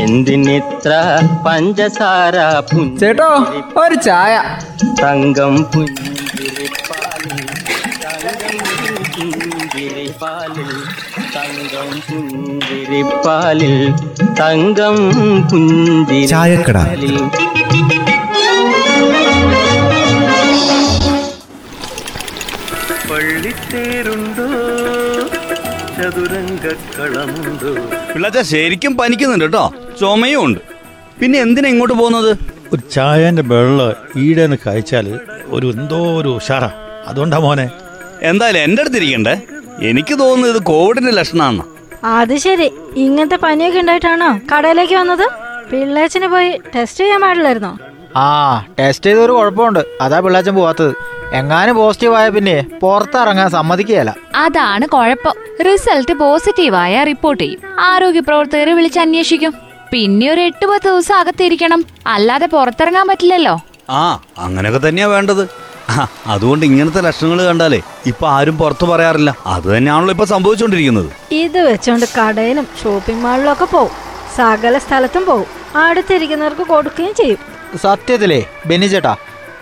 എന്തിനിത്ര പഞ്ചസാര ചേട്ടോ ഒരു ചായ. തങ്കം പുഞ്ചിരിപ്പാലിൽ തങ്കം പുഞ്ചിരിപ്പാലിൽ തങ്കം പുഞ്ചിരിപ്പാലിൽ തങ്കം. പുഞ്ചിരിപ്പാലിൽ പള്ളിത്തേരുണ്ടോ പിള്ളാച്ച ശരിക്കും പനിക്കുന്നുണ്ട് കേട്ടോ. ചുമയും ഉണ്ട്. പിന്നെ എന്തിനാ ഇങ്ങോട്ട് പോകുന്നത്? ഒരു ചായന്റെ വെള്ളം ഈടെന്ന് കഴിച്ചാൽ ഒരു എന്തോ ഒരു ഉഷാറാ. അതുകൊണ്ടാ മോനെ. എന്തായാലും എന്റെ അടുത്ത് ഇരിക്കണ്ടേ. എനിക്ക് തോന്നുന്നു ഇത് കോവിഡിന്റെ ലക്ഷണമാണ് അത് ശരി. ഇങ്ങനത്തെ പനിയൊക്കെ ഉണ്ടായിട്ടാണോ കടയിലേക്ക് വന്നത്? പിള്ളേച്ചന് പോയി ടെസ്റ്റ് ചെയ്യാൻ പാടില്ലായിരുന്നോ? ആ ടെസ്റ്റ് ചെയ്തൊരു കുഴപ്പമുണ്ട്. അതാ പിള്ളേച്ചൻ പോവാത്തത്. എങ്ങാനും പോസിറ്റീവ് ആയ പിന്നെ പുറത്തിറങ്ങാൻ സമ്മതിക്കുകയല്ല. അതാണ് കുഴപ്പം. റിസൾട്ട് പോസിറ്റീവായ റിപ്പോർട്ട് ചെയ്യും. ആരോഗ്യ പ്രവർത്തകരെ വിളിച്ച് അന്വേഷിക്കും. പിന്നെ ഒരു എട്ട് പത്ത് ദിവസം അകത്തിരിക്കണം. അല്ലാതെ പുറത്തിറങ്ങാൻ പറ്റില്ലല്ലോ. ആ അങ്ങനെയൊക്കെ തന്നെയാ വേണ്ടത്. അതുകൊണ്ട് ഇങ്ങനത്തെ ലക്ഷണങ്ങൾ കണ്ടാലേ ഇപ്പൊ ആരും പുറത്തു പറയാറില്ല. അത് തന്നെയാണല്ലോ ഇപ്പൊ സംഭവിച്ചുകൊണ്ടിരിക്കുന്നത് ഇത് വെച്ചോണ്ട് കടയിലും ഷോപ്പിംഗ് മാളിലും ഒക്കെ പോവും. സകല സ്ഥലത്തും പോവും. അടുത്തിരിക്കുന്നവർക്ക് കൊടുക്കുകയും ചെയ്യും. സത്യത്തിലേ ബെന്നി ചേട്ടാ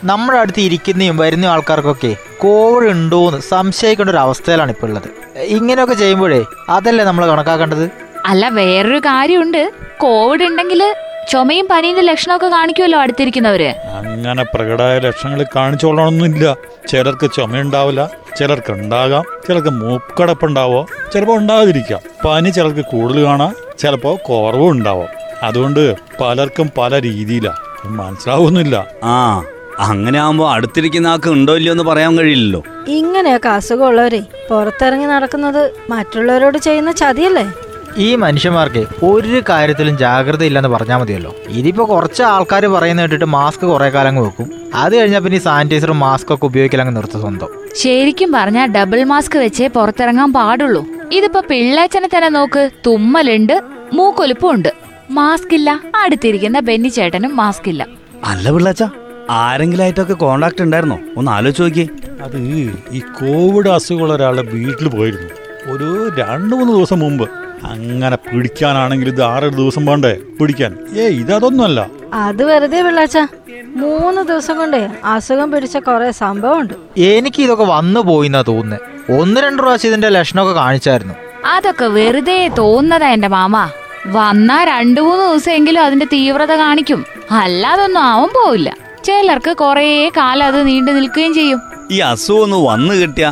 നമ്മുടെ അടുത്ത് ഇരിക്കുന്നതും വരുന്ന ആൾക്കാർക്കൊക്കെ കോവിഡ് ഉണ്ടോ എന്ന് സംശയിക്കേണ്ട ഒരു അവസ്ഥയിലാണ് ഇപ്പോൾ ഉള്ളത്. ഇങ്ങനെയൊക്കെ ചെയ്യുമ്പോഴേ അതല്ലേ നമ്മൾ കണക്കാക്കേണ്ടത്? അല്ല വേറൊരു കാര്യമുണ്ട്. കോവിഡ് ഉണ്ടെങ്കിൽ ചുമയും പനീന്റെ ലക്ഷണമൊക്കെ കാണിക്കുമല്ലോ അടുത്തിരിക്കുന്നവര്. അങ്ങനെ പ്രകടായ ലക്ഷണങ്ങൾ കാണിച്ചോളണമെന്നില്ല ചിലർക്ക് ചുമയുണ്ടാവില്ല ചിലർക്ക് ഉണ്ടാകാം ചിലർക്ക് മൂക്കടപ്പുണ്ടാവോ ചിലപ്പോൾ ഉണ്ടാകാതിരിക്കാം. പനി ചിലർക്ക് കൂടുതൽ കാണാം ചിലപ്പോൾ കുറവും ഉണ്ടാവാം. അതുകൊണ്ട് പലർക്കും പല രീതിയിലാ. മനസ്സിലാവുന്നില്ല. ആ. അങ്ങനെ ആവുമ്പോ അടുത്തിരിക്കുന്ന ആൾക്ക് ഉണ്ടോ ഇല്ലയോ എന്ന് പറയാൻ കഴിയില്ലല്ലോ. ഇങ്ങനെയൊക്കെ അസുഖമുള്ളവരെ പുറത്തിറങ്ങി നടക്കുന്നത് മറ്റുള്ളവരോട് ചെയ്യുന്ന ചതിയല്ലേ? ഈ മനുഷ്യന്മാർക്ക് ഒരു കാര്യത്തിലും ജാഗ്രത ഇല്ലെന്ന് പറഞ്ഞാൽ മതിയല്ലോ. ഇതിപ്പോ കുറച്ച് ആൾക്കാർ പറയുന്ന കേട്ടിട്ട് മാസ്ക് കുറെ കാലം വെക്കും. അത് കഴിഞ്ഞാൽ പിന്നെ ഈ സാനിറ്റൈസറും മാസ്ക് ഒക്കെ ഉപയോഗിക്കലങ്ങ് നിർത്തും സ്വന്തം. ശരിക്കും പറഞ്ഞാൽ ഡബിൾ മാസ്ക് വെച്ചേ പുറത്തിറങ്ങാൻ പാടുള്ളൂ. ഇതിപ്പോ പിള്ളേച്ചനെ തന്നെ നോക്ക് തുമ്മലുണ്ട് മൂക്കൊലിപ്പും ഉണ്ട്. മാസ്ക് ഇല്ല അടുത്തിരിക്കുന്ന ബെന്നി ചേട്ടനും മാസ്ക് ഇല്ല അല്ല പിള്ളാച്ച ആരെങ്കിലും ആയിട്ടൊക്കെ കോണ്ടാക്ട് ഉണ്ടായിരുന്നോ? ഒന്ന് ആലോചിച്ച് നോക്കിയേ. അത് ഈ കോവിഡ് അസുഖമുള്ള ഒരാളെ വീട്ടിൽ പോയിരുന്നു. ഒരു രണ്ട് മൂന്ന് ദിവസം മുമ്പ്. അങ്ങനെ പിടിക്കാനാണെങ്കിൽ ഇത് ആറേഴ് ദിവസം വേണ്ടേ പിടിക്കാൻ? ഏ ഇതൊന്നുമല്ല അത് വെറുതെ പിള്ളാച്ച. മൂന്ന് ദിവസം കൊണ്ടേ അസുഖം പിടിച്ച കുറെ സംഭവമുണ്ട്. എനിക്ക് ഇതൊക്കെ വന്നു പോയിന്നാ തോന്നുന്നത് ഒന്ന് രണ്ട് പ്രാവശ്യം ഇതിന്റെ ലക്ഷണമൊക്കെ കാണിച്ചായിരുന്നു. അതൊക്കെ വെറുതെ തോന്നുന്നതാ എന്റെ മാമ. വന്നാ രണ്ടു മൂന്ന് ദിവസമെങ്കിലും അതിന്റെ തീവ്രത കാണിക്കും. അല്ലാതൊന്നും ആവാൻ പോവില്ല. ചിലർക്ക് കുറേ കാലം അത് നീണ്ടു നിൽക്കുകയും ചെയ്യും. ഈ അസുഖം ഒന്ന് വന്നു കിട്ടിയ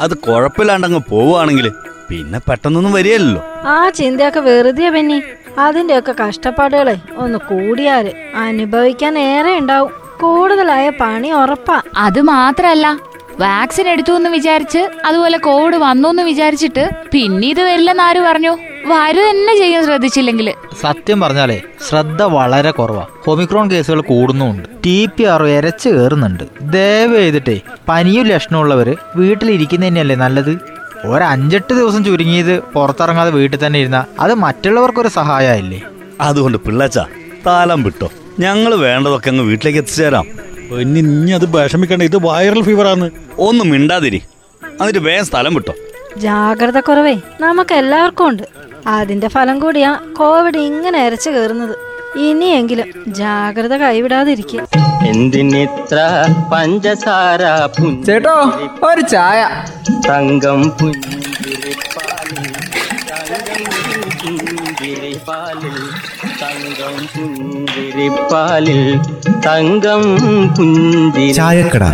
അത് കുഴപ്പമില്ലാണ്ടങ്ങ് പോവുകയാണെങ്കിൽ പിന്നെ പെട്ടെന്നൊന്നും വരികയല്ലോ ആ ചിന്തയൊക്കെ വെറുതെ പെന്നി അതിന്റെയൊക്കെ കഷ്ടപ്പാടുകളെ ഒന്ന് കൂടിയാൽ അനുഭവിക്കാൻ ഏറെ ഉണ്ടാവും. കൂടുതലായ പണി ഉറപ്പാ. അത് മാത്രല്ല വാക്സിൻ എടുത്തു എന്ന് വിചാരിച്ച് അതുപോലെ കോവിഡ് വന്നു എന്ന് വിചാരിച്ചിട്ട് പിന്നെ ഇത് വരില്ലെന്ന് ആര് പറഞ്ഞു? വരു തന്നെ ചെയ്യാൻ ശ്രദ്ധിച്ചില്ലെങ്കിൽ സത്യം പറഞ്ഞാലേ ശ്രദ്ധ വളരെ കുറവാ. ഒമിക്രോൺ കേസുകൾ കൂടുന്നുണ്ട് ടി പി ആർ ഇരച്ചു കയറുന്നുണ്ട്. ദയവ് ചെയ്തിട്ടേ പനിയും ലക്ഷണമുള്ളവര് വീട്ടിലിരിക്കുന്ന തന്നെയല്ലേ നല്ലത്? ഒരഞ്ചെട്ട് അഞ്ചെട്ട് ദിവസം ചുരുങ്ങിയത് പുറത്തിറങ്ങാതെ വീട്ടിൽ തന്നെ ഇരുന്ന അത് മറ്റുള്ളവർക്കൊരു സഹായമായില്ലേ? അതുകൊണ്ട് പിള്ളച്ച താലം വിട്ടോ. ഞങ്ങൾ വേണ്ടതൊക്കെ അങ്ങ് വീട്ടിലേക്ക് എത്തിച്ചേരാം. ഇനി ഇനി അത് വിഷമിക്കണ്ട. ഇത് വൈറൽ ഫീവറാണ് ഒന്നും മിണ്ടാതിരി. എന്നിട്ട് വേഗം സ്ഥലം വിട്ടോ. ജാഗ്രത കുറവേ നമുക്ക് എല്ലാവർക്കും ഉണ്ട്. അതിന്റെ ഫലം കൂടിയാ കോവിഡ് ഇങ്ങനെ അരച്ചു കയറുന്നത്. ഇനിയെങ്കിലും ജാഗ്രത കൈവിടാതിരിക്കുക. എന്തിനിത്ര പഞ്ചസാര ചേട്ടോ ഒരു ചായ. തങ്കം പുഞ്ചിരിപ്പാലിൽ തങ്കം പുഞ്ചിരിപ്പാലിൽ തങ്കം പുഞ്ചിരിപ്പാലിൽ ചായക്കട.